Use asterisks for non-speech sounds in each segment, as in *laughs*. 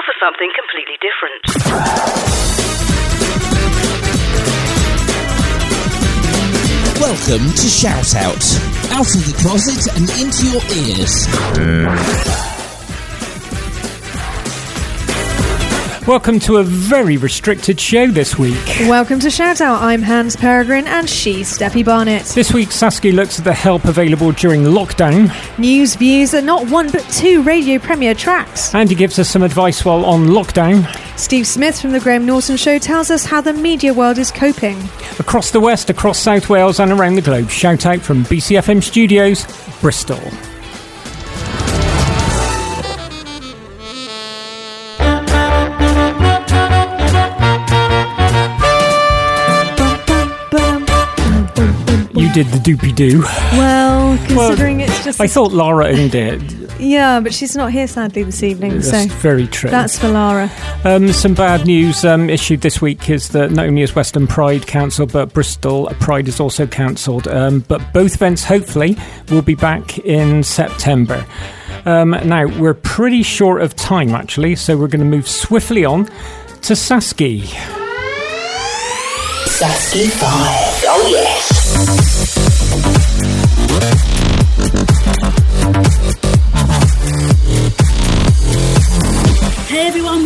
now for something completely different. Welcome to Shout Out. Out of the closet and into your ears. Welcome to a very restricted show this week. Welcome to Shout Out. I'm Hans Peregrine and she's Steffi Barnett. This week, Saskia looks at the help available during lockdown. News, views, and not one but two radio premiere tracks. Andy gives us some advice while on lockdown. Steve Smith from The Graham Norton Show tells us how the media world is coping. Across the West, across South Wales, and around the globe, shout out from BCFM Studios, Bristol. You did the doopy doo. Well, considering well, it's just. I thought Lara owned it. Yeah, but she's not here sadly this evening. That's so very true. That's for Lara. Um, some bad news um, issued this week is that not only is Western Pride cancelled, but Bristol Pride is also cancelled. Um, but both events, hopefully, will be back in September. Um, now we're pretty short of time actually, so we're going to move swiftly on to Saski. Saski Five. Oh yes.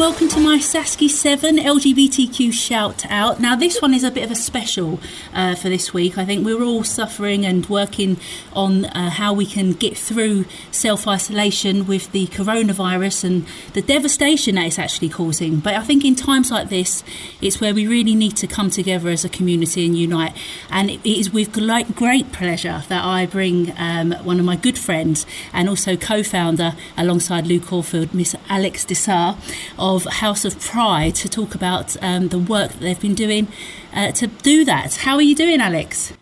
Welcome to my Saski 7 LGBTQ shout out. Now, this one is a bit of a special uh, for this week. I think we're all suffering and working on uh, how we can get through self isolation with the coronavirus and the devastation that it's actually causing. But I think in times like this, it's where we really need to come together as a community and unite. And it is with great, pleasure that I bring um, one of my good friends and also co founder alongside Lou Caulfield, Miss Alex Dessart of House of Pride to talk about um, the work that they've been doing uh, to do that. How are you doing, Alex?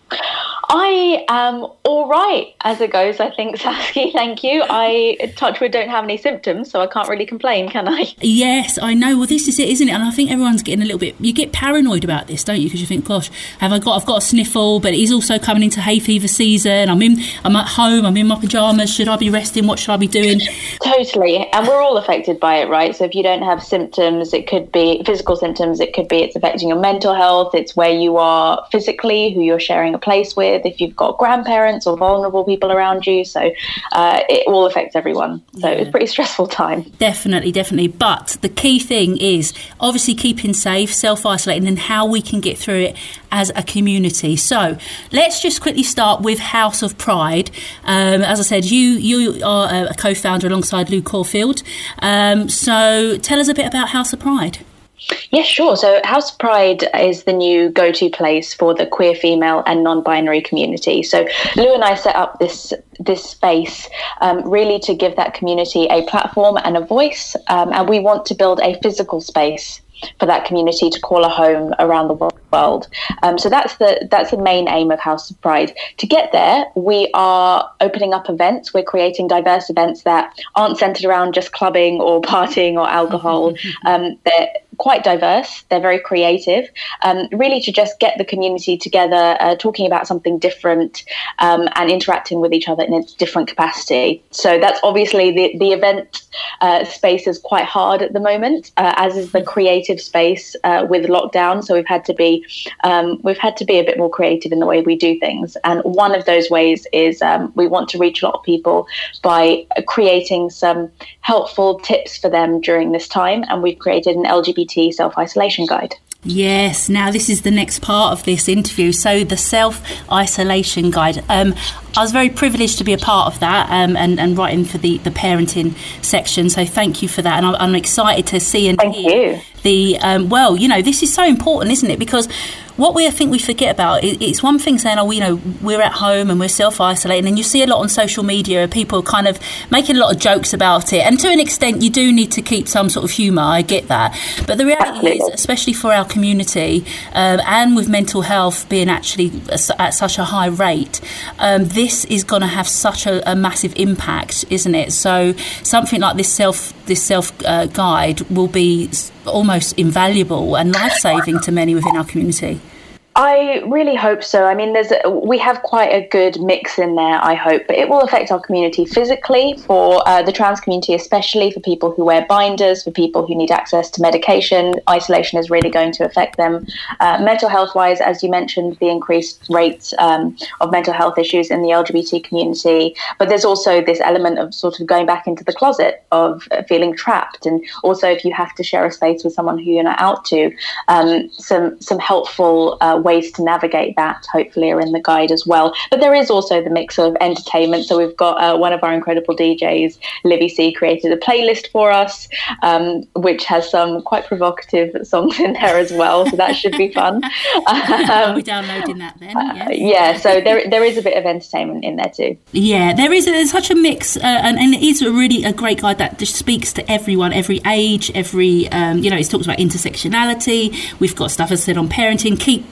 I am all right as it goes, I think, *laughs* Saski. Thank you. I, touchwood, don't have any symptoms, so I can't really complain, can I? Yes, I know. Well, this is it, isn't it? And I think everyone's getting a little bit, you get paranoid about this, don't you? Because you think, gosh, have I got, I've got a sniffle, but it is also coming into hay fever season. I'm in, I'm at home, I'm in my pajamas. Should I be resting? What should I be doing? Totally. And we're all affected by it, right? So if you don't have symptoms, it could be physical symptoms, it could be it's affecting your mental health, it's where you are physically, who you're sharing a place with if you've got grandparents or vulnerable people around you. So uh, it all affects everyone. So yeah. it's a pretty stressful time. Definitely, definitely. But the key thing is obviously keeping safe, self isolating, and how we can get through it as a community. So let's just quickly start with House of Pride. Um, as I said, you you are a co-founder alongside Lou Caulfield. Um, so tell us a bit about House of Pride. Yeah, sure. So House Pride is the new go-to place for the queer, female, and non-binary community. So Lou and I set up this this space um, really to give that community a platform and a voice, um, and we want to build a physical space for that community to call a home around the world. Um, so that's the that's the main aim of House of Pride. To get there, we are opening up events. We're creating diverse events that aren't centered around just clubbing or partying or alcohol. *laughs* Um, they're quite diverse. They're very creative. Um, really, to just get the community together, uh, talking about something different, um, and interacting with each other in a different capacity. So that's obviously the the event uh, space is quite hard at the moment, uh, as is the creative space uh, with lockdown. So we've had to be um, we've had to be a bit more creative in the way we do things. And one of those ways is um, we want to reach a lot of people by creating some helpful tips for them during this time. And we've created an LGBT self isolation guide. Yes, now this is the next part of this interview. So, the self isolation guide. Um, I was very privileged to be a part of that um, and, and writing for the, the parenting section. So, thank you for that. And I'm, I'm excited to see and thank hear you. the, um, well, you know, this is so important, isn't it? Because what we I think we forget about is it's one thing saying, oh, you know, we're at home and we're self isolating, and you see a lot on social media, of people kind of making a lot of jokes about it. And to an extent, you do need to keep some sort of humour. I get that, but the reality Absolutely. is, especially for our community um, and with mental health being actually at such a high rate, um, this is going to have such a, a, massive impact, isn't it? So something like this self this self uh, guide will be almost invaluable and life saving to many within our community. I really hope so. I mean, there's a, we have quite a good mix in there. I hope, but it will affect our community physically for uh, the trans community, especially for people who wear binders, for people who need access to medication. Isolation is really going to affect them. Uh, mental health wise, as you mentioned, the increased rates um, of mental health issues in the LGBT community. But there's also this element of sort of going back into the closet of feeling trapped, and also if you have to share a space with someone who you're not out to, um, some some helpful. Uh, ways to navigate that hopefully are in the guide as well. But there is also the mix of entertainment. So we've got uh, one of our incredible DJs, Livy C, created a playlist for us, um, which has some quite provocative *laughs* songs in there as well. So that should be fun. *laughs* um, we downloading that then? Uh, yes. Uh, yeah. So there there is a bit of entertainment in there too. Yeah, there is. A, there's such a mix, uh, and, and, it is a really a great guide that just speaks to everyone, every age, every um, you know. It talks about intersectionality. We've got stuff as I said on parenting, keep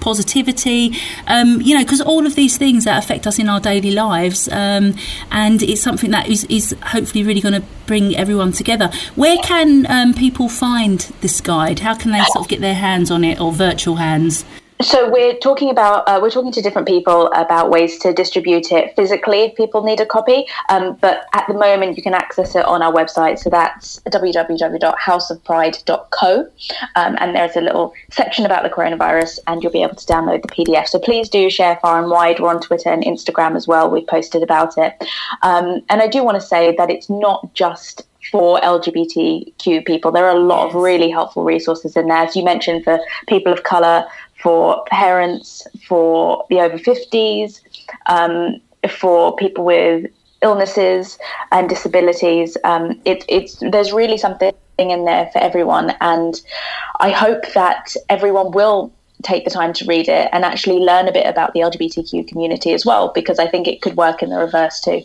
positivity, um, you know, because all of these things that affect us in our daily lives, um, and it's something that is, is hopefully really going to bring everyone together. Where can um, people find this guide? How can they sort of get their hands on it or virtual hands? So we're talking about uh, we're talking to different people about ways to distribute it physically if people need a copy. Um, but at the moment, you can access it on our website. So that's www.houseofpride.co, um, and there's a little section about the coronavirus, and you'll be able to download the PDF. So please do share far and wide. We're on Twitter and Instagram as well. We've posted about it, um, and I do want to say that it's not just for LGBTQ people. There are a lot of really helpful resources in there, as you mentioned, for people of color, for parents, for the over 50s, um, for people with illnesses and disabilities. Um, it, it's there's really something in there for everyone, and I hope that everyone will take the time to read it and actually learn a bit about the LGBTQ community as well, because I think it could work in the reverse too.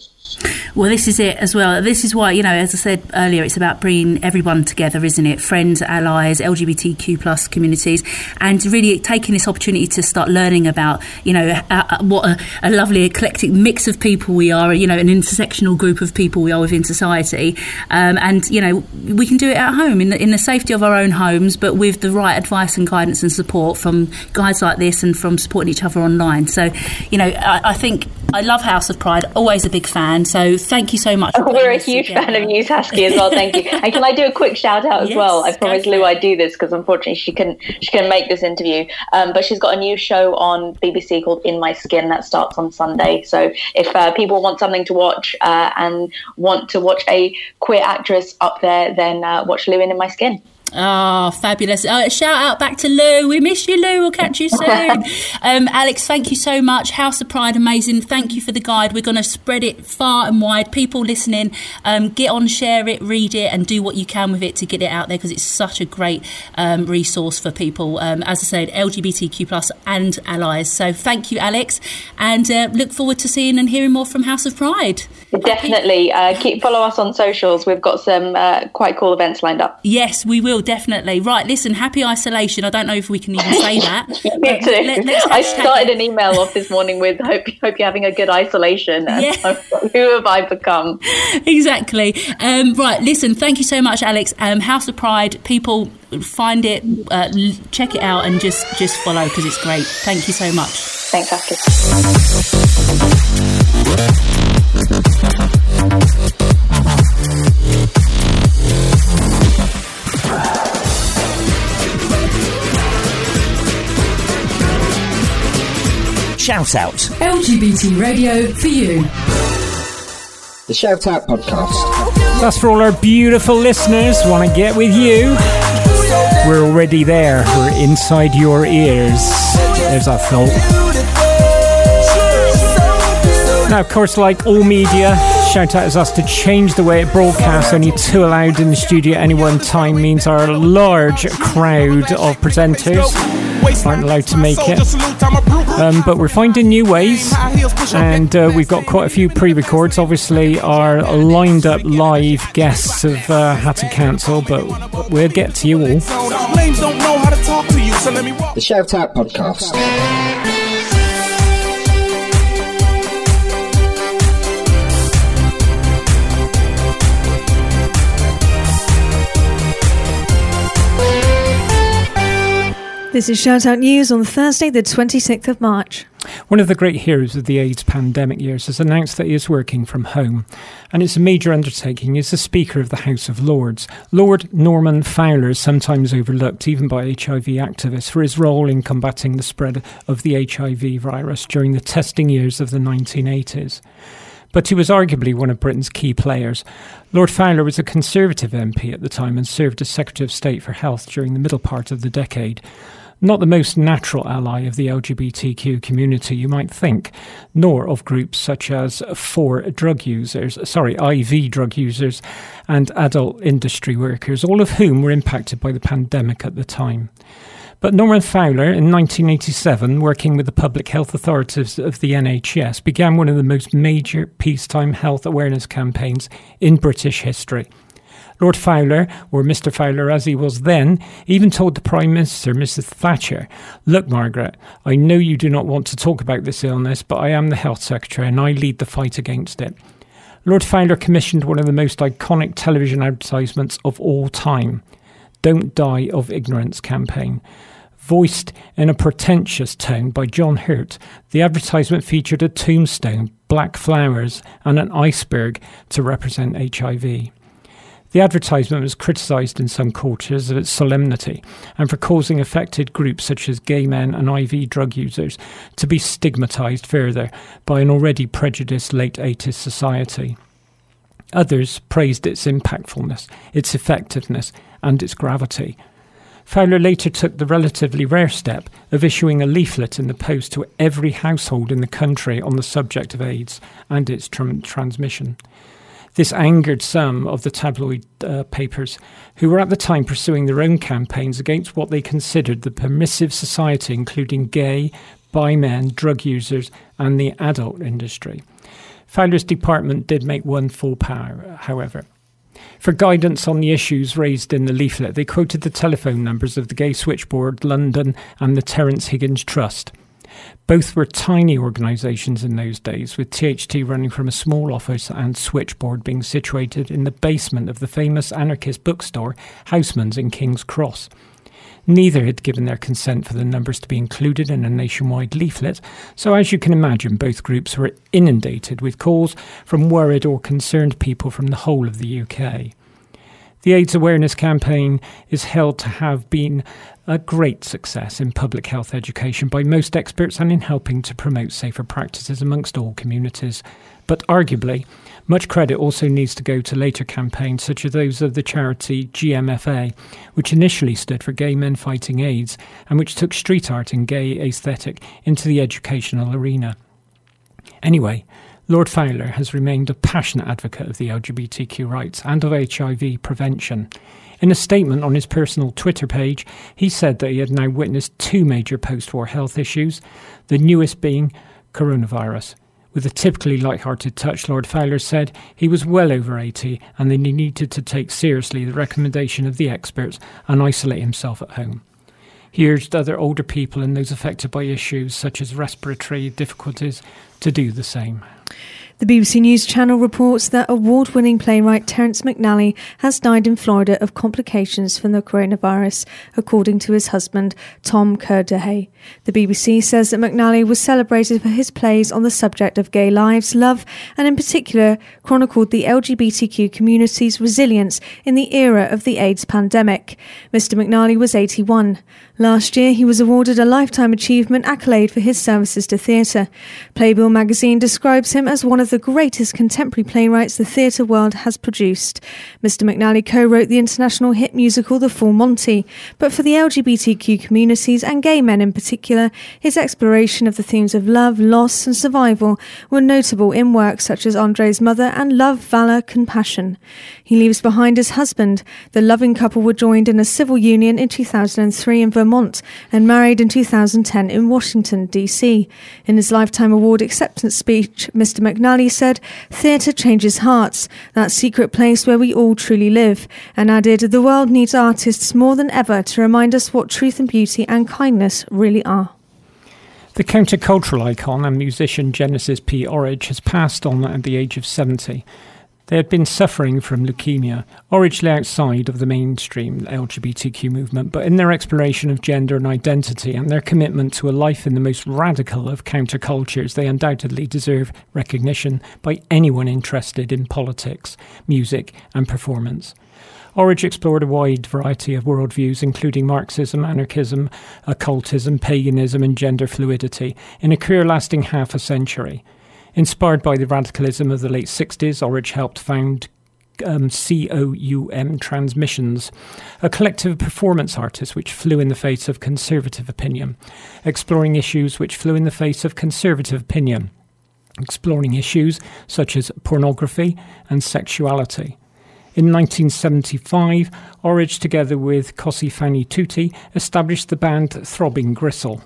Well, this is it as well. This is why, you know, as I said earlier, it's about bringing everyone together, isn't it? Friends, allies, LGBTQ plus communities, and really taking this opportunity to start learning about, you know, uh, uh, what a, a, lovely eclectic mix of people we are, you know, an intersectional group of people we are within society. Um, and, you know, we can do it at home in the, in the safety of our own homes, but with the right advice and guidance and support from guides like this and from supporting each other online. So, you know, I, I think I love House of Pride, always a big fan. So thank you so much. Oh, we're a huge together. fan of you, Saskia, as well. Thank you. *laughs* and can I do a quick shout out as yes, well? I promised Lou I'd do this because unfortunately she can she can make this interview. Um, but she's got a new show on BBC called In My Skin that starts on Sunday. So if uh, people want something to watch uh, and want to watch a queer actress up there, then uh, watch Lou in In My Skin. Oh, fabulous. Uh, shout out back to Lou. We miss you, Lou. We'll catch you soon. *laughs* um, Alex, thank you so much. House of Pride, amazing. Thank you for the guide. We're going to spread it far and wide. People listening, um, get on, share it, read it, and do what you can with it to get it out there because it's such a great um, resource for people, um, as I said, LGBTQ plus and allies. So thank you, Alex, and uh, look forward to seeing and hearing more from House of Pride. Definitely. Uh, keep follow us on socials. We've got some uh, quite cool events lined up. Yes, we will definitely. Right, listen, happy isolation. I don't know if we can even say that. *laughs* Me too. Let, I started an email off this morning with hope hope you're having a good isolation. And yeah. *laughs* who have I become? Exactly. Um, right, listen, thank you so much, Alex. Um, House of Pride, people find it, uh, check it out, and just just follow because it's great. Thank you so much. Thanks, Ashley. Shout Out. LGBT radio for you. The Shout Out podcast. That's for all our beautiful listeners. Want to get with you? We're already there. We're inside your ears. There's our thought. Now, of course, like all media, Shout Out is asked to change the way it broadcasts. Only two allowed in the studio at any one time means our large crowd of presenters aren't allowed to make it. Um, but we're finding new ways, and uh, we've got quite a few pre records. Obviously, our lined up live guests have uh, had to cancel, but we'll get to you all. The Shout Out Podcast. This is Shout Out News on Thursday, the 26th of March. One of the great heroes of the AIDS pandemic years has announced that he is working from home, and it's a major undertaking. Is the Speaker of the House of Lords. Lord Norman Fowler is sometimes overlooked, even by HIV activists, for his role in combating the spread of the HIV virus during the testing years of the 1980s but he was arguably one of Britain's key players. Lord Fowler was a Conservative MP at the time and served as Secretary of State for Health during the middle part of the decade not the most natural ally of the LGBTQ community, you might think, nor of groups such as for drug users, sorry, IV drug users, and adult industry workers, all of whom were impacted by the pandemic at the time. But Norman Fowler, in 1987, working with the public health authorities of the NHS, began one of the most major peacetime health awareness campaigns in British history. Lord Fowler, or Mr. Fowler as he was then, even told the Prime Minister, Mrs. Thatcher, Look, Margaret, I know you do not want to talk about this illness, but I am the Health Secretary and I lead the fight against it. Lord Fowler commissioned one of the most iconic television advertisements of all time Don't Die of Ignorance campaign. Voiced in a pretentious tone by John Hurt, the advertisement featured a tombstone, black flowers, and an iceberg to represent HIV. The advertisement was criticised in some quarters of its solemnity and for causing affected groups such as gay men and IV drug users to be stigmatised further by an already prejudiced late 80s society. Others praised its impactfulness, its effectiveness, and its gravity. Fowler later took the relatively rare step of issuing a leaflet in the post to every household in the country on the subject of AIDS and its tr- transmission. This angered some of the tabloid uh, papers, who were at the time pursuing their own campaigns against what they considered the permissive society, including gay, bi men, drug users, and the adult industry. Fowler's department did make one full power, however. For guidance on the issues raised in the leaflet, they quoted the telephone numbers of the Gay Switchboard London and the Terence Higgins Trust. Both were tiny organisations in those days, with THT running from a small office and switchboard being situated in the basement of the famous anarchist bookstore Housmans in King's Cross. Neither had given their consent for the numbers to be included in a nationwide leaflet, so as you can imagine, both groups were inundated with calls from worried or concerned people from the whole of the UK. The AIDS awareness campaign is held to have been a great success in public health education by most experts and in helping to promote safer practices amongst all communities. But arguably, much credit also needs to go to later campaigns, such as those of the charity GMFA, which initially stood for Gay Men Fighting AIDS and which took street art and gay aesthetic into the educational arena. Anyway, Lord Fowler has remained a passionate advocate of the LGBTQ rights and of HIV prevention. In a statement on his personal Twitter page, he said that he had now witnessed two major post war health issues, the newest being coronavirus. With a typically light-hearted touch, Lord Fowler said he was well over 80 and that he needed to take seriously the recommendation of the experts and isolate himself at home. He urged other older people and those affected by issues such as respiratory difficulties to do the same. The BBC News Channel reports that award winning playwright Terence McNally has died in Florida of complications from the coronavirus, according to his husband, Tom Kirdahy. The BBC says that McNally was celebrated for his plays on the subject of gay lives, love, and in particular chronicled the LGBTQ community's resilience in the era of the AIDS pandemic. Mr. McNally was 81. Last year, he was awarded a Lifetime Achievement accolade for his services to theatre. Playbill magazine describes him as one of the greatest contemporary playwrights the theatre world has produced. Mr. McNally co wrote the international hit musical The Full Monty, but for the LGBTQ communities and gay men in particular, his exploration of the themes of love, loss, and survival were notable in works such as Andre's Mother and Love, Valour, Compassion. He leaves behind his husband. The loving couple were joined in a civil union in 2003 in Vermont and married in 2010 in Washington, D.C. In his Lifetime Award acceptance speech, Mr. McNally said, Theatre changes hearts, that secret place where we all truly live, and added, The world needs artists more than ever to remind us what truth and beauty and kindness really The countercultural icon and musician Genesis P. Orridge has passed on at the age of 70. They had been suffering from leukemia, originally outside of the mainstream LGBTQ movement, but in their exploration of gender and identity and their commitment to a life in the most radical of countercultures, they undoubtedly deserve recognition by anyone interested in politics, music, and performance. Orridge explored a wide variety of worldviews, including Marxism, anarchism, occultism, paganism, and gender fluidity, in a career lasting half a century. Inspired by the radicalism of the late 60s, Orridge helped found um, COUM Transmissions, a collective of performance artists which flew in the face of conservative opinion, exploring issues which flew in the face of conservative opinion, exploring issues such as pornography and sexuality. In 1975, Orridge, together with Cosey Fanni Tutti, established the band Throbbing Gristle,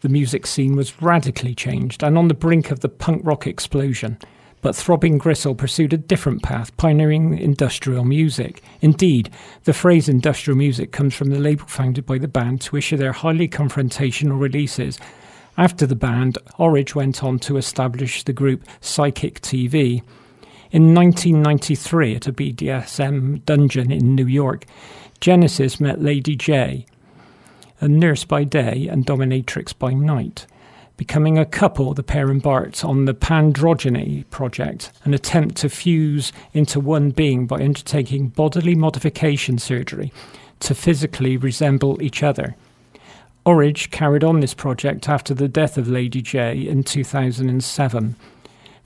the music scene was radically changed and on the brink of the punk rock explosion. But Throbbing Gristle pursued a different path, pioneering industrial music. Indeed, the phrase industrial music comes from the label founded by the band to issue their highly confrontational releases. After the band, Orridge went on to establish the group Psychic TV. In 1993, at a BDSM dungeon in New York, Genesis met Lady Jaye, a nurse by day and dominatrix by night. Becoming a couple, the pair embarked on the Pandrogyny project, an attempt to fuse into one being by undertaking bodily modification surgery to physically resemble each other. Orridge carried on this project after the death of Lady Jaye in 2007.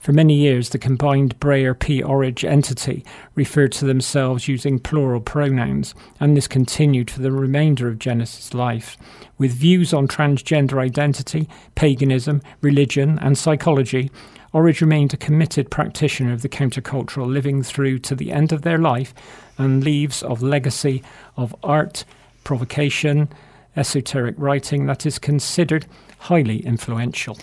For many years, the combined Breyer P. Orridge entity referred to themselves using plural pronouns, and this continued for the remainder of Genesis' life. With views on transgender identity, paganism, religion, and psychology, Orridge remained a committed practitioner of the countercultural, living through to the end of their life and leaves of legacy of art, provocation, esoteric writing that is considered highly influential.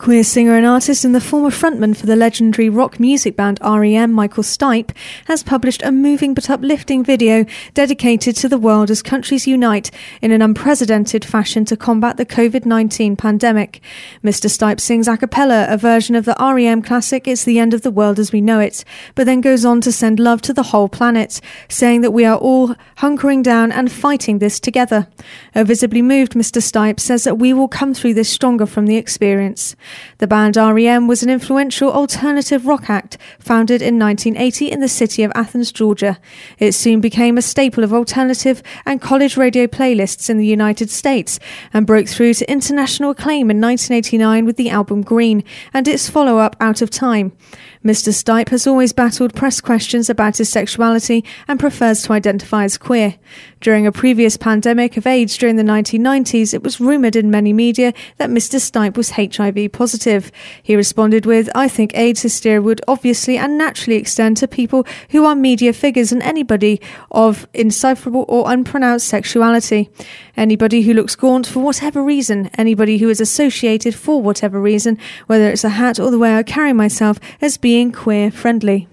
Queer singer and artist and the former frontman for the legendary rock music band REM, Michael Stipe, has published a moving but uplifting video dedicated to the world as countries unite in an unprecedented fashion to combat the COVID 19 pandemic. Mr. Stipe sings a cappella a version of the REM classic It's the End of the World as We Know It, but then goes on to send love to the whole planet, saying that we are all hunkering down and fighting this together. A visibly moved Mr. Stipe says that we will come through this stronger from the experience. The band REM was an influential alternative rock act founded in 1980 in the city of Athens, Georgia. It soon became a staple of alternative and college radio playlists in the United States and broke through to international acclaim in 1989 with the album Green and its follow up Out of Time. Mr. Stipe has always battled press questions about his sexuality and prefers to identify as queer. During a previous pandemic of AIDS during the 1990s, it was rumoured in many media that Mr. Stipe was HIV positive. He responded with, I think AIDS hysteria would obviously and naturally extend to people who are media figures and anybody of indecipherable or unpronounced sexuality. Anybody who looks gaunt for whatever reason, anybody who is associated for whatever reason, whether it's a hat or the way I carry myself, as being being queer friendly.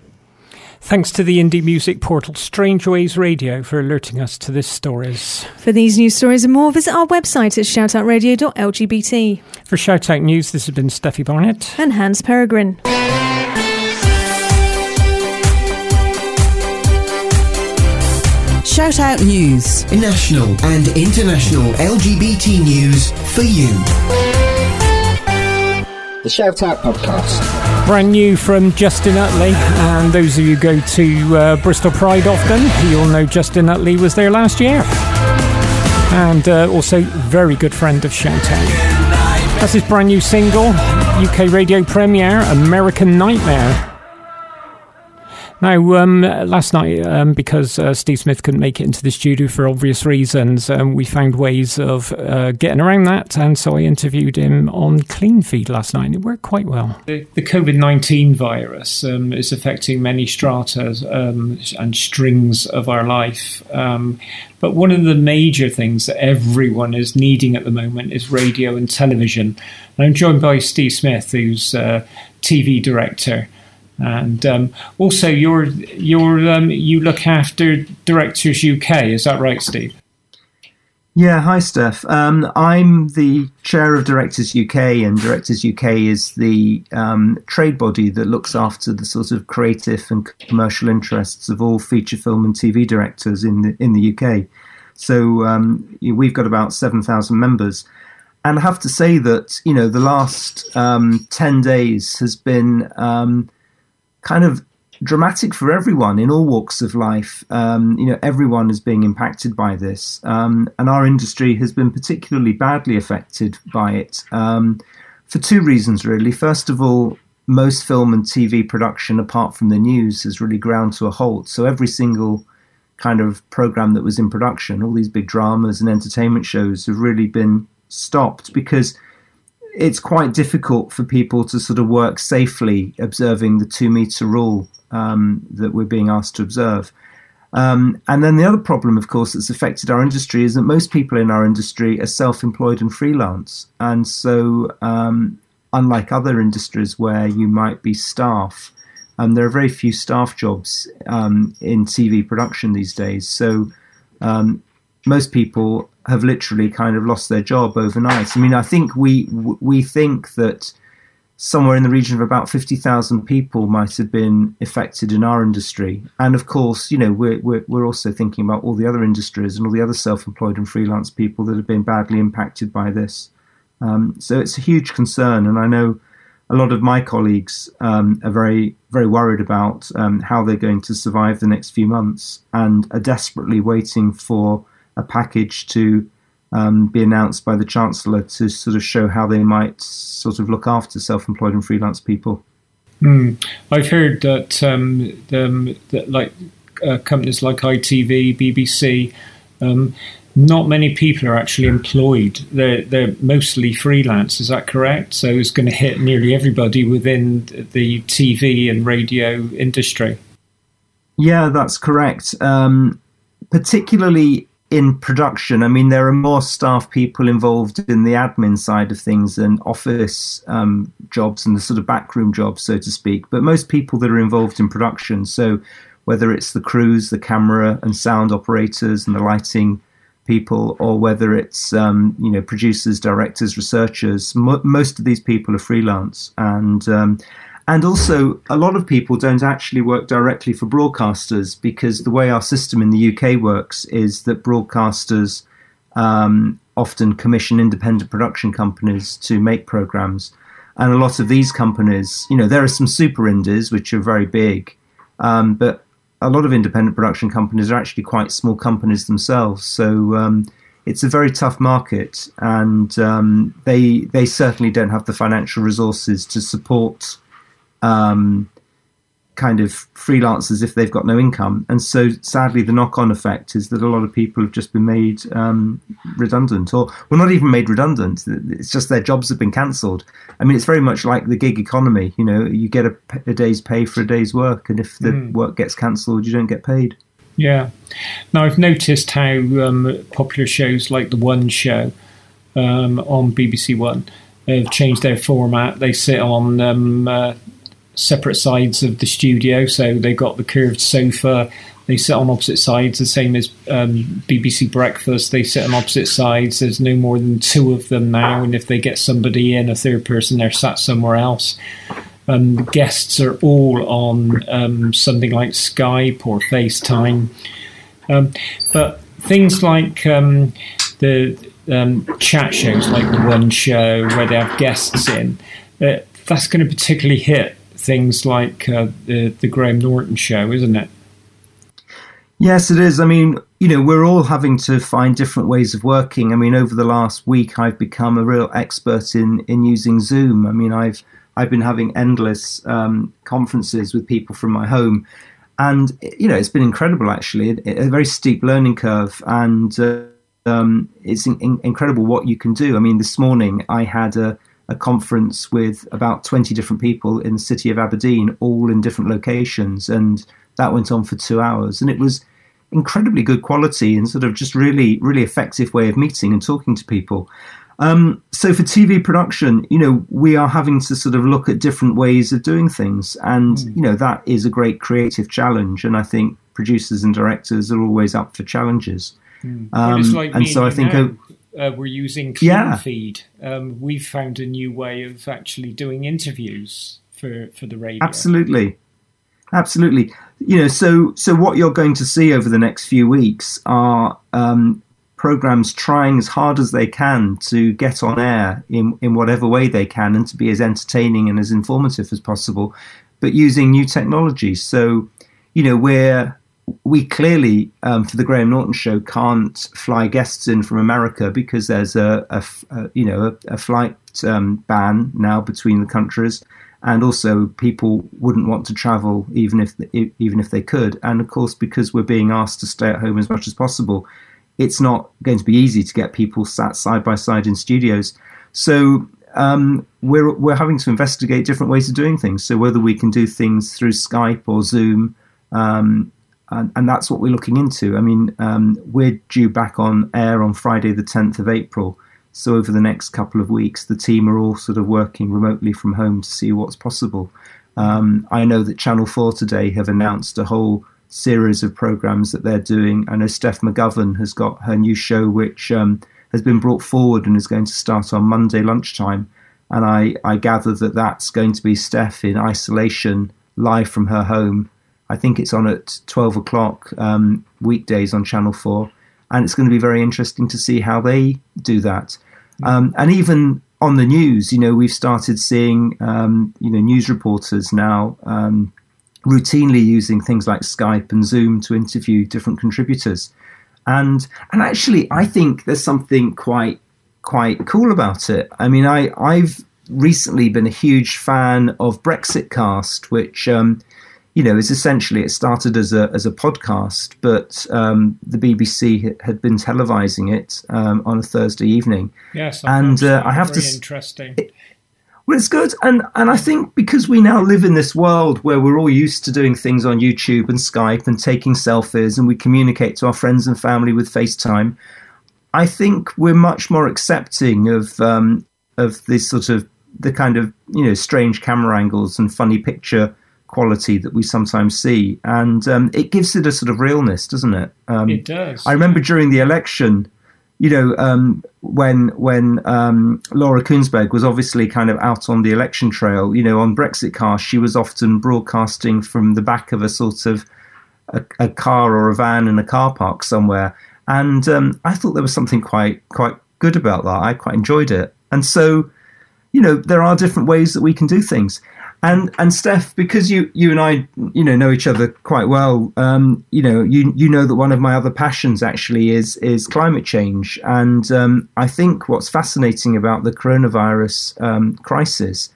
Thanks to the indie music portal Strange Ways Radio for alerting us to these stories. For these news stories and more, visit our website at shoutoutradio.lgbt. For Shoutout News, this has been Steffi Barnett and Hans Peregrine. Shoutout News. National and international LGBT news for you. The Shoutout Podcast brand new from Justin Utley. And those of you who go to uh, Bristol Pride often, you'll know Justin Utley was there last year. And uh, also very good friend of Shout Out. That's his brand new single, UK radio premiere, American Nightmare. Now, um, last night, um, because uh, Steve Smith couldn't make it into the studio for obvious reasons, um, we found ways of uh, getting around that, and so I interviewed him on Cleanfeed last night, and it worked quite well. The, the COVID 19 virus um, is affecting many strata um, and strings of our life. Um, but one of the major things that everyone is needing at the moment is radio and television. And I'm joined by Steve Smith, who's uh, TV director. And um, also, you're, you're, um, you look after Directors UK, is that right, Steve? Yeah, hi, Steph. Um, I'm the chair of Directors UK, and Directors UK is the um, trade body that looks after the sort of creative and commercial interests of all feature film and TV directors in the in the UK. So um, we've got about seven thousand members, and I have to say that you know the last um, ten days has been um, kind of dramatic for everyone in all walks of life. Um, you know, everyone is being impacted by this, um, and our industry has been particularly badly affected by it um, for two reasons, really. First of all, most film and TV production, apart from the news, has really ground to a halt. So every single kind of program that was in production, all these big dramas and entertainment shows, have really been stopped because it's quite difficult for people to sort of work safely observing the two meter rule um, that we're being asked to observe. Um, and then the other problem, of course, that's affected our industry is that most people in our industry are self employed and freelance. And so, um, unlike other industries where you might be staff, um, there are very few staff jobs um, in TV production these days. So, um, most people have literally kind of lost their job overnight. I mean, I think we we think that somewhere in the region of about 50,000 people might have been affected in our industry. And of course, you know, we're, we're, we're, also thinking about all the other industries and all the other self employed and freelance people that have been badly impacted by this. Um, so it's a huge concern. And I know a lot of my colleagues um, are very, very worried about um, how they're going to survive the next few months and are desperately waiting for a package to um, be announced by the Chancellor to sort of show how they might sort of look after self employed and freelance people. Mm. I've heard that, um, the, that like uh, companies like ITV, BBC, um, not many people are actually employed. They're, they're mostly freelance. Is that correct? So it's going to hit nearly everybody within the TV and radio industry. Yeah, that's correct. Um, particularly in production, I mean, there are more staff people involved in the admin side of things and office um, jobs and the sort of backroom jobs, so to speak. But most people that are involved in production, so whether it's the crews, the camera and sound operators, and the lighting people, or whether it's um, you know producers, directors, researchers, mo- most of these people are freelance, and um, and also, a lot of people don't actually work directly for broadcasters because the way our system in the UK works is that broadcasters um, often commission independent production companies to make programs. And a lot of these companies, you know, there are some super indies which are very big, um, but a lot of independent production companies are actually quite small companies themselves. So um, it's a very tough market, and um, they they certainly don't have the financial resources to support um, kind of freelancers if they've got no income. And so, sadly, the knock on effect is that a lot of people have just been made um, redundant, or well, not even made redundant. It's just their jobs have been cancelled. I mean, it's very much like the gig economy. You know, you get a, a day's pay for a day's work, and if the mm. work gets cancelled, you don't get paid. Yeah. Now, I've noticed how um, popular shows like The One Show um, on BBC One have changed their format. They sit on um, uh, separate sides of the studio. So they've got the curved sofa. They sit on opposite sides, the same as um, BBC Breakfast. They sit on opposite sides. There's no more than two of them now, and if they get somebody in, a third person, they're sat somewhere else. Um, the guests are all on um, something like Skype or FaceTime. Um, but things like um, the um, chat shows, like the One Show, where they have guests in, uh, that's going to particularly hit things like uh, the the Graham Norton show, isn't it? Yes, it is. I mean, you know, we're all having to find different ways of working. I mean, over the last week, I've become a real expert in in using Zoom. I mean, I've I've been having endless um, conferences with people from my home, and you know, it's been incredible. Actually, a, very steep learning curve, and uh, um, it's in, incredible what you can do. I mean, this morning I had a a conference with about 20 different people in the city of Aberdeen, all in different locations. And that went on for two hours. And it was incredibly good quality and sort of just really, really effective way of meeting and talking to people. Um, so for TV production, you know, we are having to sort of look at different ways of doing things. And, mm. you know, that is a great creative challenge. And I think producers and directors are always up for challenges. Mm. Um, like and so I think now, uh, we're using Clean yeah. Feed. Um, we've found a new way of actually doing interviews for for the radio. Absolutely, absolutely. You know, so so what you're going to see over the next few weeks are um, programs trying as hard as they can to get on air in in whatever way they can and to be as entertaining and as informative as possible, but using new technologies. So, you know, we're we clearly, um, for the Graham Norton show, can't fly guests in from America because there's a, a, a you know a, a flight um, ban now between the countries, and also people wouldn't want to travel even if even if they could. And of course, because we're being asked to stay at home as much as possible, it's not going to be easy to get people sat side by side in studios. So um, we're we're having to investigate different ways of doing things. So whether we can do things through Skype or Zoom. Um, and, and, that's what we're looking into. I mean, um, we're due back on air on Friday, the 10th of April. So over the next couple of weeks, the team are all sort of working remotely from home to see what's possible. Um, I know that Channel 4 today have announced a whole series of programs that they're doing. I know Steph McGovern has got her new show, which um, has been brought forward and is going to start on Monday lunchtime. And I, I gather that that's going to be Steph in isolation, live from her home, I think it's on at 12 o'clock um, weekdays on Channel 4. And it's going to be very interesting to see how they do that. Um, and even on the news, you know, we've started seeing, um, you know, news reporters now um, routinely using things like Skype and Zoom to interview different contributors. And and actually, I think there's something quite quite cool about it. I mean, I I've recently been a huge fan of Brexitcast, which um, you know, is essentially it started as a as a podcast, but um, the BBC had been televising it um, on a Thursday evening. Yes, and uh, I have to. Interesting. It, well, it's good, and and I think because we now live in this world where we're all used to doing things on YouTube and Skype and taking selfies, and we communicate to our friends and family with FaceTime. I think we're much more accepting of um, of this sort of the kind of you know strange camera angles and funny picture quality that we sometimes see, and um, it gives it a sort of realness, doesn't it? Um, it does. I remember during the election, you know, um, when when um, Laura Kuenssberg was obviously kind of out on the election trail, you know, on Brexitcast, she was often broadcasting from the back of a sort of a, a car or a van in a car park somewhere, and um, I thought there was something quite quite good about that. I quite enjoyed it, and so. You know, there are different ways that we can do things. And and Steph, because you you and I you know know each other quite well, um, you know you you know that one of my other passions actually is is climate change, and um, I think what's fascinating about the coronavirus um, crisis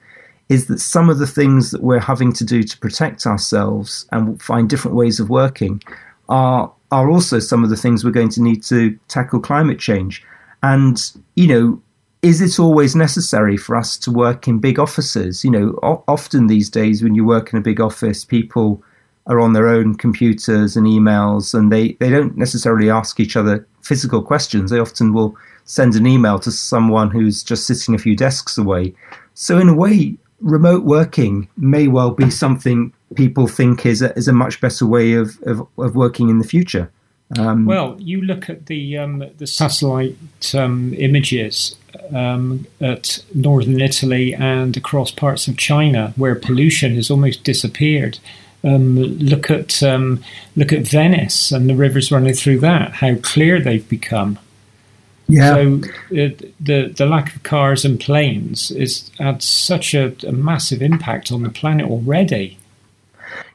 is that some of the things that we're having to do to protect ourselves and find different ways of working are are also some of the things we're going to need to tackle climate change. And you know, is it always necessary for us to work in big offices? You know, o- often these days when you work in a big office, people are on their own computers and emails, and they, they don't necessarily ask each other physical questions. They often will send an email to someone who's just sitting a few desks away. So, in a way, remote working may well be something people think is a, is a much better way of, of, of working in the future. Um, well, you look at the um, the satellite um, images um, at northern Italy and across parts of China, where pollution has almost disappeared. Um, look at um, look at Venice and the rivers running through that. How clear they've become. Yeah. So uh, the the lack of cars and planes is had such a, a massive impact on the planet already.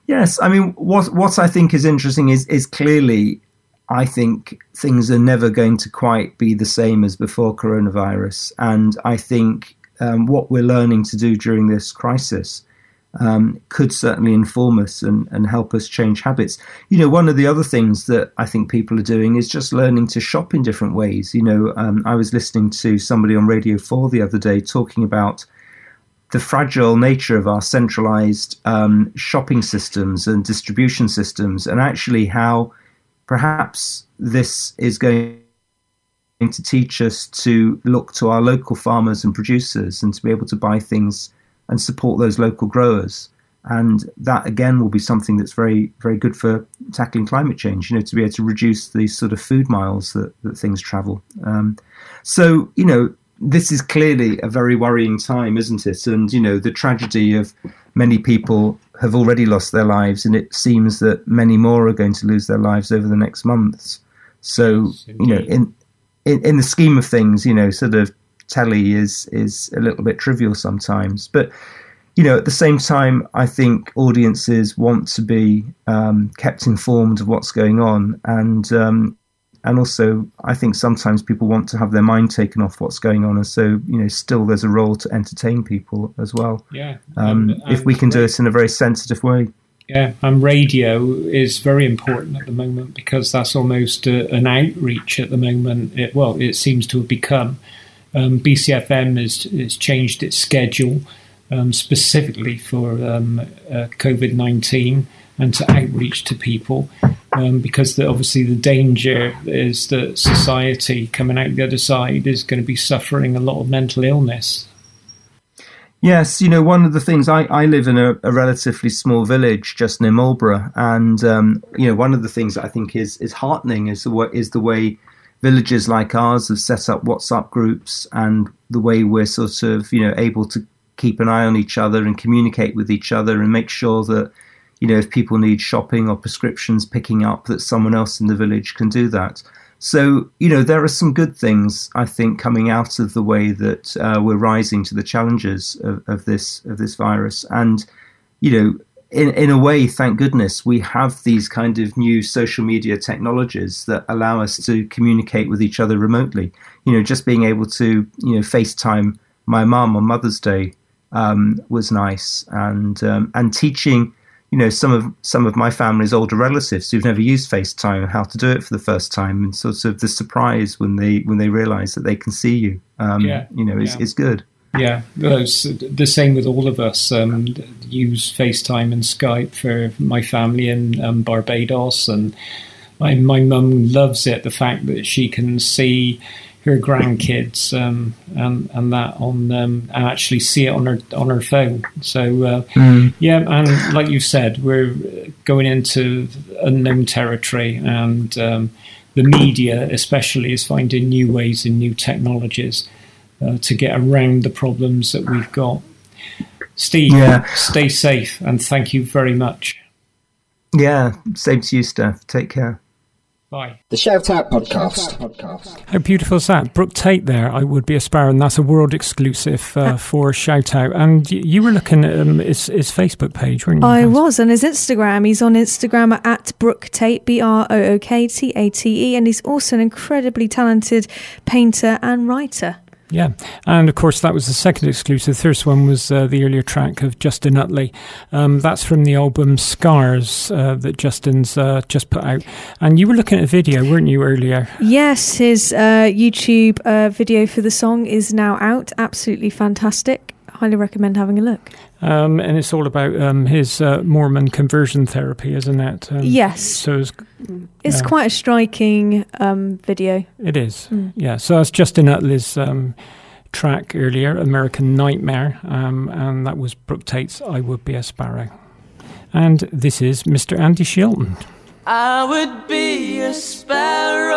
Yes, I mean what what I think is interesting is is clearly I think things are never going to quite be the same as before coronavirus. And I think um, what we're learning to do during this crisis um, could certainly inform us and, and help us change habits. You know, one of the other things that I think people are doing is just learning to shop in different ways. You know, um, I was listening to somebody on Radio 4 the other day talking about the fragile nature of our centralized um, shopping systems and distribution systems, and actually how perhaps this is going to teach us to look to our local farmers and producers and to be able to buy things and support those local growers. and that again will be something that's very very good for tackling climate change. You know, to be able to reduce these sort of food miles that that things travel. Um, so you know, this is clearly a very worrying time, isn't it? And you know, the tragedy of many people have already lost their lives, and it seems that many more are going to lose their lives over the next months. So you know, in, in in the scheme of things, you know, sort of telly is is a little bit trivial sometimes, but you know, at the same time, I think audiences want to be um, kept informed of what's going on, and um, and also I think sometimes people want to have their mind taken off what's going on, and so you know, still there's a role to entertain people as well. Yeah, um, and, and if we can do it in a very sensitive way. Yeah, and radio is very important at the moment because that's almost a, an outreach at the moment. It, well, it seems to have become. Um, BCFM has, has changed its schedule um, specifically for um, uh, COVID 19 and to outreach to people. Um, because the, obviously the danger is that society coming out the other side is going to be suffering a lot of mental illness. Yes, you know, one of the things I, I live in a, a relatively small village just near Marlborough, and um, you know, one of the things that I think is is heartening is the is the way villages like ours have set up WhatsApp groups and the way we're sort of you know able to keep an eye on each other and communicate with each other and make sure that you know if people need shopping or prescriptions picking up that someone else in the village can do that. So you know there are some good things i think coming out of the way that uh, we're rising to the challenges of, of this of this virus. And you know in, in a way, thank goodness, we have these kind of new social media technologies that allow us to communicate with each other remotely. You know, just being able to, you know, FaceTime my mum on Mother's Day um, was nice, and um, and teaching you know some of some of my family's older relatives who've never used FaceTime and how to do it for the first time, and sort of the surprise when they when they realise that they can see you, um, yeah, you know, is yeah. is good. Yeah, it's the same with all of us. Um, use FaceTime and Skype for my family in um, Barbados, and my my mum loves it. The fact that she can see her grandkids um, and and that on um, and actually see it on her on her phone. So uh, mm. yeah, and like you said, we're going into unknown territory, and um, the media especially is finding new ways and new technologies uh, to get around the problems that we've got. Steve, yeah. stay safe, and thank you very much. Yeah, same to you, Steph. Take care. Bye. The Shout Out Podcast. podcast. How beautiful is that? Brooke Tate there, I Would Be a Sparrow, and that's a world exclusive uh, *laughs* for Shout Out. And you were looking at um, his, his Facebook page, weren't you? I was, and his Instagram. He's on Instagram at Brooke Tate, B R O O K T A T E, and he's also an incredibly talented painter and writer. Yeah, and of course that was the second exclusive. The first one was uh, the earlier track of Justin Utley. Um, that's from the album Scars uh, that Justin's uh, just put out. And you were looking at a video, weren't you, earlier? Yes, his uh, YouTube uh, video for the song is now out. Absolutely fantastic. Highly recommend having a look. Um, and it's all about um, his uh, Mormon conversion therapy, isn't it? Um, yes. So it's, it's quite a striking um, video. It is. Mm. Yeah. So that's Justin Utley's um, track earlier, American Nightmare, um, and that was Brooke Tate's I Would Be a Sparrow. And this is Mr. Andy Shilton. I would be a sparrow.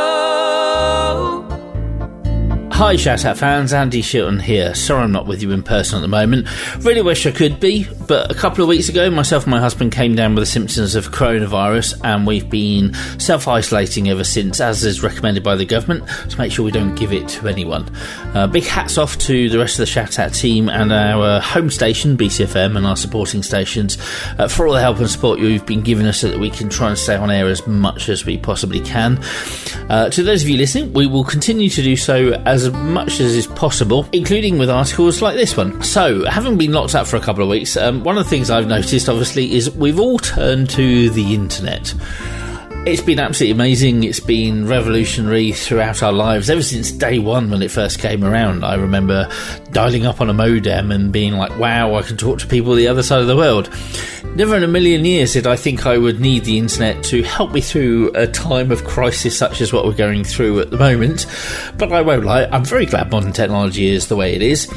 Hi, Shout Out fans, Andy Shilton here. Sorry I'm not with you in person at the moment. Really wish I could be, but a couple of weeks ago, myself and my husband came down with the symptoms of coronavirus, and we've been self isolating ever since, as is recommended by the government, to make sure we don't give it to anyone. Uh, big hats off to the rest of the Shout Out team and our home station, BCFM, and our supporting stations uh, for all the help and support you've been giving us so that we can try and stay on air as much as we possibly can. Uh, to those of you listening, we will continue to do so as much as is possible, including with articles like this one. So, having been locked up for a couple of weeks, um, one of the things I've noticed, obviously, is we've all turned to the internet. It's been absolutely amazing. It's been revolutionary throughout our lives ever since day one when it first came around. I remember dialing up on a modem and being like, wow, I can talk to people the other side of the world. Never in a million years did I think I would need the internet to help me through a time of crisis such as what we're going through at the moment. But I won't lie, I'm very glad modern technology is the way it is.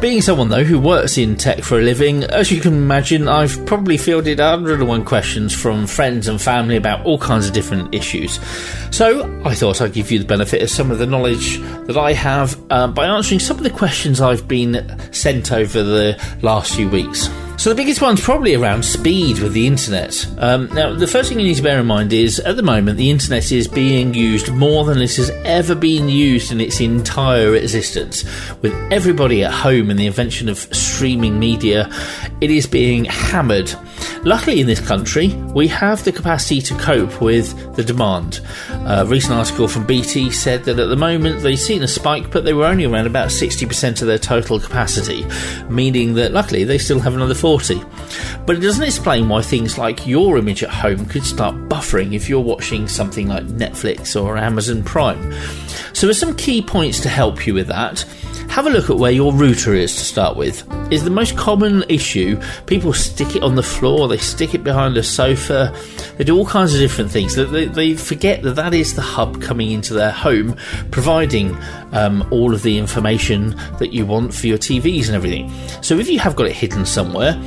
Being someone, though, who works in tech for a living, as you can imagine, I've probably fielded 101 questions from friends and family about all kinds of different issues. So I thought I'd give you the benefit of some of the knowledge that I have uh, by answering some of the questions I've been sent over the last few weeks. So the biggest one's probably around speed with the internet. Um, now, the first thing you need to bear in mind is, at the moment, the internet is being used more than it has ever been used in its entire existence. With everybody at home and the invention of streaming media, it is being hammered. Luckily, in this country, we have the capacity to cope with the demand. A recent article from BT said that at the moment they've seen a spike, but they were only around about 60% of their total capacity, meaning that luckily they still have another 40. But it doesn't explain why things like your image at home could start buffering if you're watching something like Netflix or Amazon Prime. So, there's some key points to help you with that. Have a look at where your router is to start with. Is the most common issue people stick it on the floor, they stick it behind a sofa, they do all kinds of different things. They, forget that that is the hub coming into their home, providing um, all of the information that you want for your TVs and everything. So if you have got it hidden somewhere,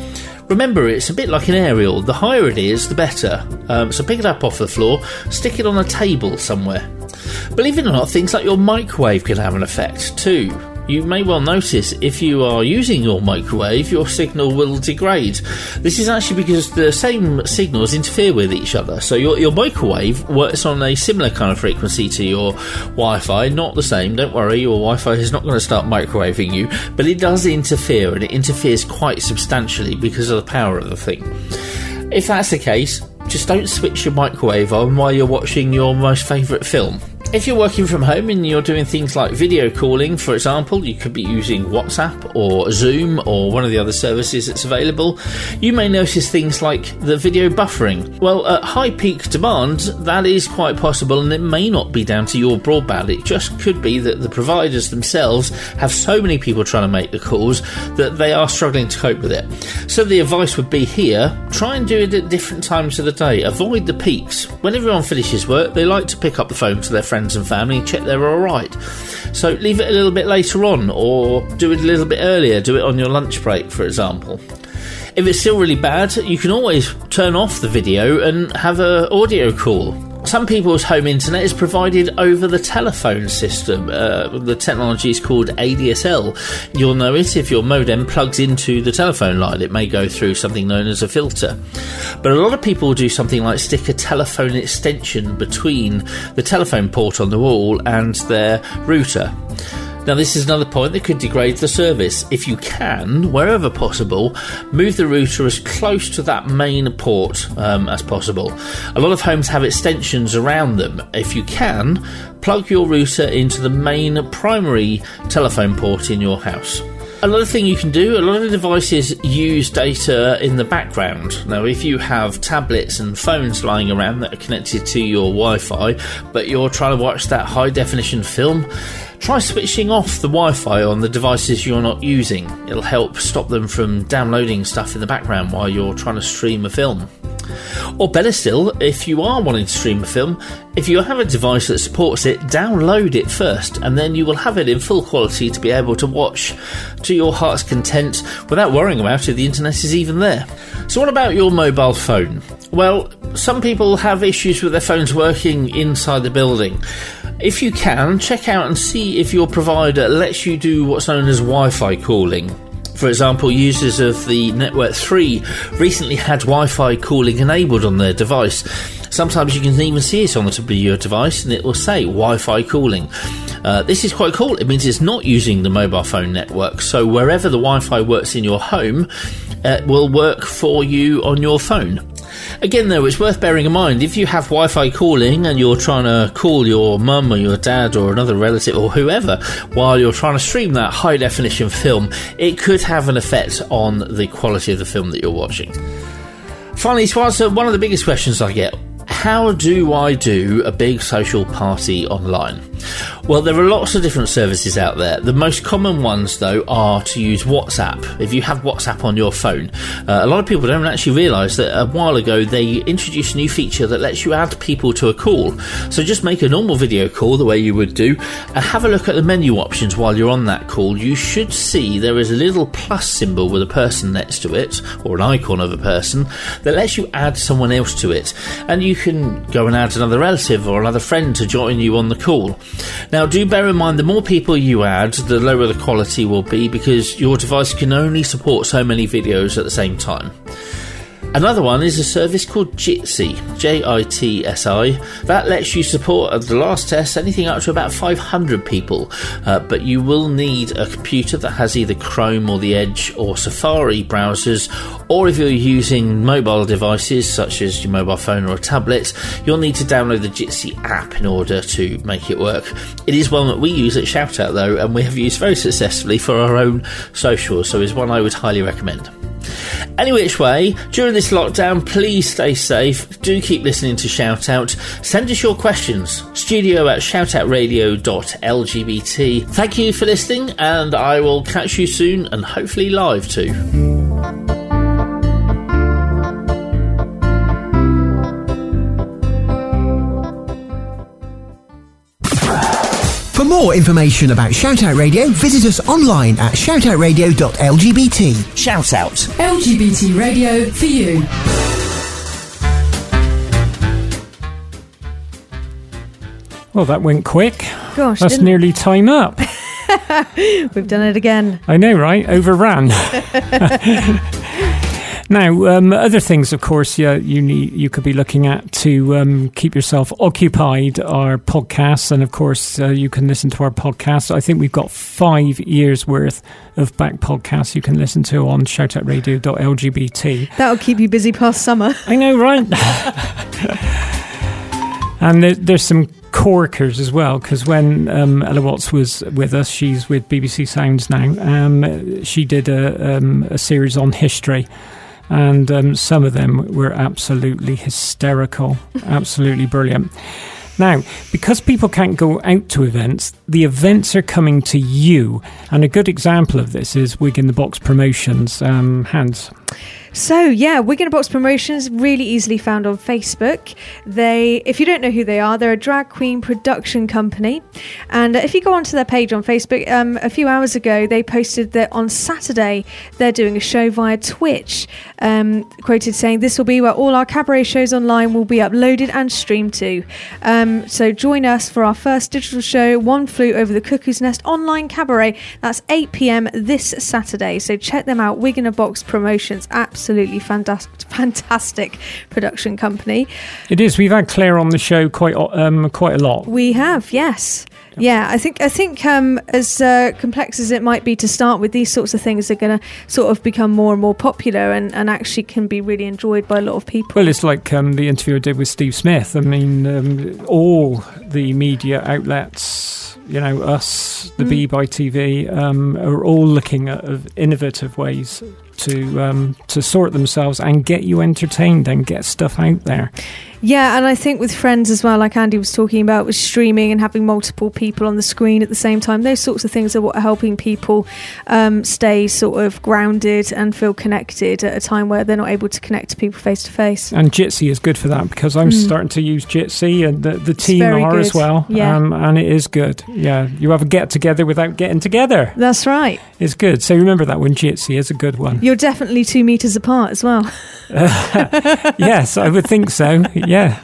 Remember, it's a bit like an aerial. The higher it is, the better. Um, so pick it up off the floor, stick it on a table somewhere. Believe it or not, things like your microwave can have an effect too you may well notice if you are using your microwave, your signal will degrade. This is actually because the same signals interfere with each other. So your, your microwave works on a similar kind of frequency to your Wi Fi, not the same. Don't worry, your Wi Fi is not going to start microwaving you, but it does interfere and it interferes quite substantially because of the power of the thing. If that's the case, just don't switch your microwave on while you're watching your most favourite film. If you're working from home and you're doing things like video calling, for example, you could be using WhatsApp or Zoom or one of the other services that's available, you may notice things like the video buffering. Well, at high peak demand, that is quite possible and it may not be down to your broadband. It just could be that the providers themselves have so many people trying to make the calls that they are struggling to cope with it. So the advice would be here try and do it at different times of the day. Avoid the peaks. When everyone finishes work, they like to pick up the phone to their friends friends and family and check they're alright. So leave it a little bit later on, or do it a little bit earlier, do it on your lunch break, for example. If it's still really bad, you can always turn off the video and have an audio call some people's home internet is provided over the telephone system. Uh, the technology is called ADSL. You'll know it if your modem plugs into the telephone line. It may go through something known as a filter. But a lot of people do something like stick a telephone extension between the telephone port on the wall and their router. Now, this is another point that could degrade the service. If you can, wherever possible, move the router as close to that main port um, as possible. A lot of homes have extensions around them. If you can, plug your router into the main primary telephone port in your house. Another thing you can do, a lot of devices use data in the background. Now, if you have tablets and phones lying around that are connected to your Wi Fi, but you're trying to watch that high definition film, try switching off the Wi Fi on the devices you're not using. It'll help stop them from downloading stuff in the background while you're trying to stream a film. Or better still, if you are wanting to stream a film, if you have a device that supports it, download it first, and then you will have it in full quality to be able to watch to your heart's content without worrying about if the internet is even there. So, what about your mobile phone? Well, some people have issues with their phones working inside the building. If you can, check out and see if your provider lets you do what's known as Wi Fi calling. For example, users of the Network 3 recently had Wi Fi calling enabled on their device. Sometimes you can even see it on the top of your device and it will say Wi Fi calling. Uh, this is quite cool. It means it's not using the mobile phone network. So wherever the Wi Fi works in your home, it will work for you on your phone. Again, though, it's worth bearing in mind if you have Wi Fi calling and you're trying to call your mum or your dad or another relative or whoever while you're trying to stream that high definition film, it could have an effect on the quality of the film that you're watching. Finally, to answer one of the biggest questions I get how do I do a big social party online? Well, there are lots of different services out there. The most common ones, though, are to use WhatsApp. If you have WhatsApp on your phone, uh, a lot of people don't actually realise that a while ago they introduced a new feature that lets you add people to a call. So just make a normal video call the way you would do, and have a look at the menu options while you're on that call. You should see there is a little plus symbol with a person next to it, or an icon of a person, that lets you add someone else to it. And you can go and add another relative or another friend to join you on the call. Now, do bear in mind the more people you add, the lower the quality will be because your device can only support so many videos at the same time. Another one is a service called Jitsi, J I T S I. That lets you support at the last test anything up to about 500 people, uh, but you will need a computer that has either Chrome or the Edge or Safari browsers, or if you're using mobile devices such as your mobile phone or a tablet, you'll need to download the Jitsi app in order to make it work. It is one that we use at Shoutout though, and we have used very successfully for our own socials, so is one I would highly recommend. Any which way, during this lockdown, please stay safe. Do keep listening to Shout Out. Send us your questions. Studio at shoutoutradio.lgbt. Thank you for listening, and I will catch you soon and hopefully live too. More information about Shoutout Radio, visit us online at shoutoutradio.lgbt. Shout out. LGBT radio for you. Well, that went quick. Gosh, That's didn't- nearly time up. *laughs* We've done it again. I know, right? Overran. *laughs* now, um, other things, of course, yeah, you need you could be looking at to um, keep yourself occupied are podcasts, and of course, uh, you can listen to our podcasts. I think we've got five years worth of back podcasts you can listen to on shoutoutradio.lgbt. That'll keep you busy past summer. I know, right? *laughs* and there, there's some corkers as well because when um, Ella Watts was with us, she's with BBC Sounds now. Um, she did a, um, a series on history, and um, some of them were absolutely hysterical, absolutely brilliant. Now, because people can't go out to events, the events are coming to you. And a good example of this is Wig in the Box Promotions. Um. So yeah, Wig in a Box Promotions really easily found on Facebook. They, if you don't know who they are, they're a drag queen production company, and if you go onto their page on Facebook, um, a few hours ago they posted that on Saturday they're doing a show via Twitch. Um, quoted saying, "This will be where all our cabaret shows online will be uploaded and streamed to." Um, so join us for our first digital show, One Flew Over the Cuckoo's Nest online cabaret. That's 8 p.m. this Saturday. So check them out. Wig in a Box Promotions, absolutely fantastic, fantastic production company. It is. We've had Claire on the show quite um, quite a lot. We have, yes. Yeah, I think I think um, as uh, complex as it might be to start with, these sorts of things are going to sort of become more and more popular and, and actually can be really enjoyed by a lot of people. Well, it's like um, the interview I did with Steve Smith. I mean, um, all the media outlets, you know, us, the Mm. B by TV, um, are all looking at innovative ways to um, to sort themselves and get you entertained and get stuff out there. Yeah, and I think with friends as well, like Andy was talking about, with streaming and having multiple people on the screen at the same time, those sorts of things are what are helping people um, stay sort of grounded and feel connected at a time where they're not able to connect to people face to face. And Jitsi is good for that because I'm Mm. starting to use Jitsi and the, the team are as well. Yeah. Um, and it is good. Yeah. You have a get together without getting together. That's right. It's good. So remember that one. Jitsi is a good one. You're definitely two meters apart as well. *laughs* *laughs* yes, I would think so. Yeah.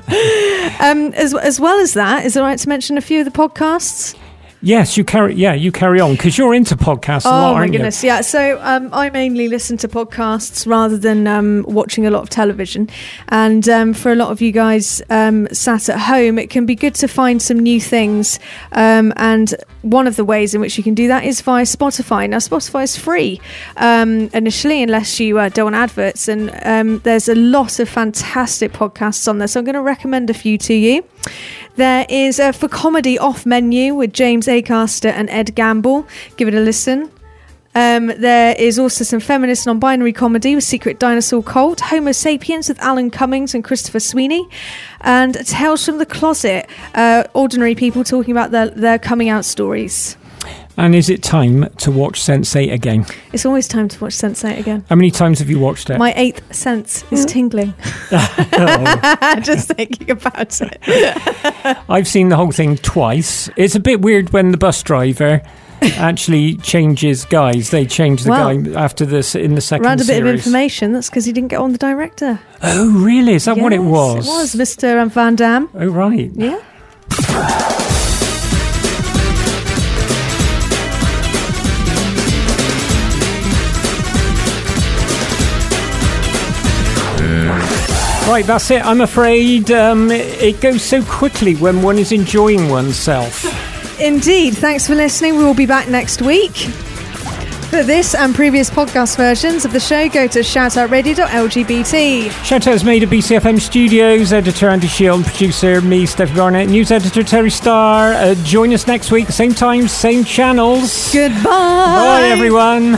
Um, as as well as that, is it right to mention a few of the podcasts? Yes, you carry. Yeah, you carry on because you're into podcasts a Oh lot, my goodness, yeah. So um, I mainly listen to podcasts rather than um, watching a lot of television. And um, for a lot of you guys um, sat at home, it can be good to find some new things. Um, and one of the ways in which you can do that is via Spotify. Now, Spotify is free um, initially, unless you uh, don't want adverts. And um, there's a lot of fantastic podcasts on there. So I'm going to recommend a few to you. There is a for comedy off menu with James Acaster and Ed Gamble. Give it a listen. Um, there is also some feminist non binary comedy with Secret Dinosaur Cult, Homo Sapiens with Alan Cummings and Christopher Sweeney, and Tales from the Closet, uh, ordinary people talking about their, their coming out stories. And is it time to watch Sense8 again? It's always time to watch Sense8 again. How many times have you watched it? My eighth sense is hmm? tingling. *laughs* *laughs* Just oh. thinking about it. *laughs* I've seen the whole thing twice. It's a bit weird when the bus driver actually changes guys. They change the Well, guy after this in the second Around a bit of information, that's because he didn't get on the director. Oh, really? Is that what it was? It was Mr. Um, Van Damme. Oh, right. Yeah. Right, that's it. I'm afraid um, it goes so quickly when one is enjoying oneself. *laughs* Indeed. Thanks for listening. We will be back next week. For this and previous podcast versions of the show, go to shoutoutradio.lgbt. Shoutouts is made at BCFM Studios, editor Andy Shilton, producer me, Steph Garnett, news editor Terry Starr. Uh, join us next week, same time, same channels. Goodbye. Bye, everyone.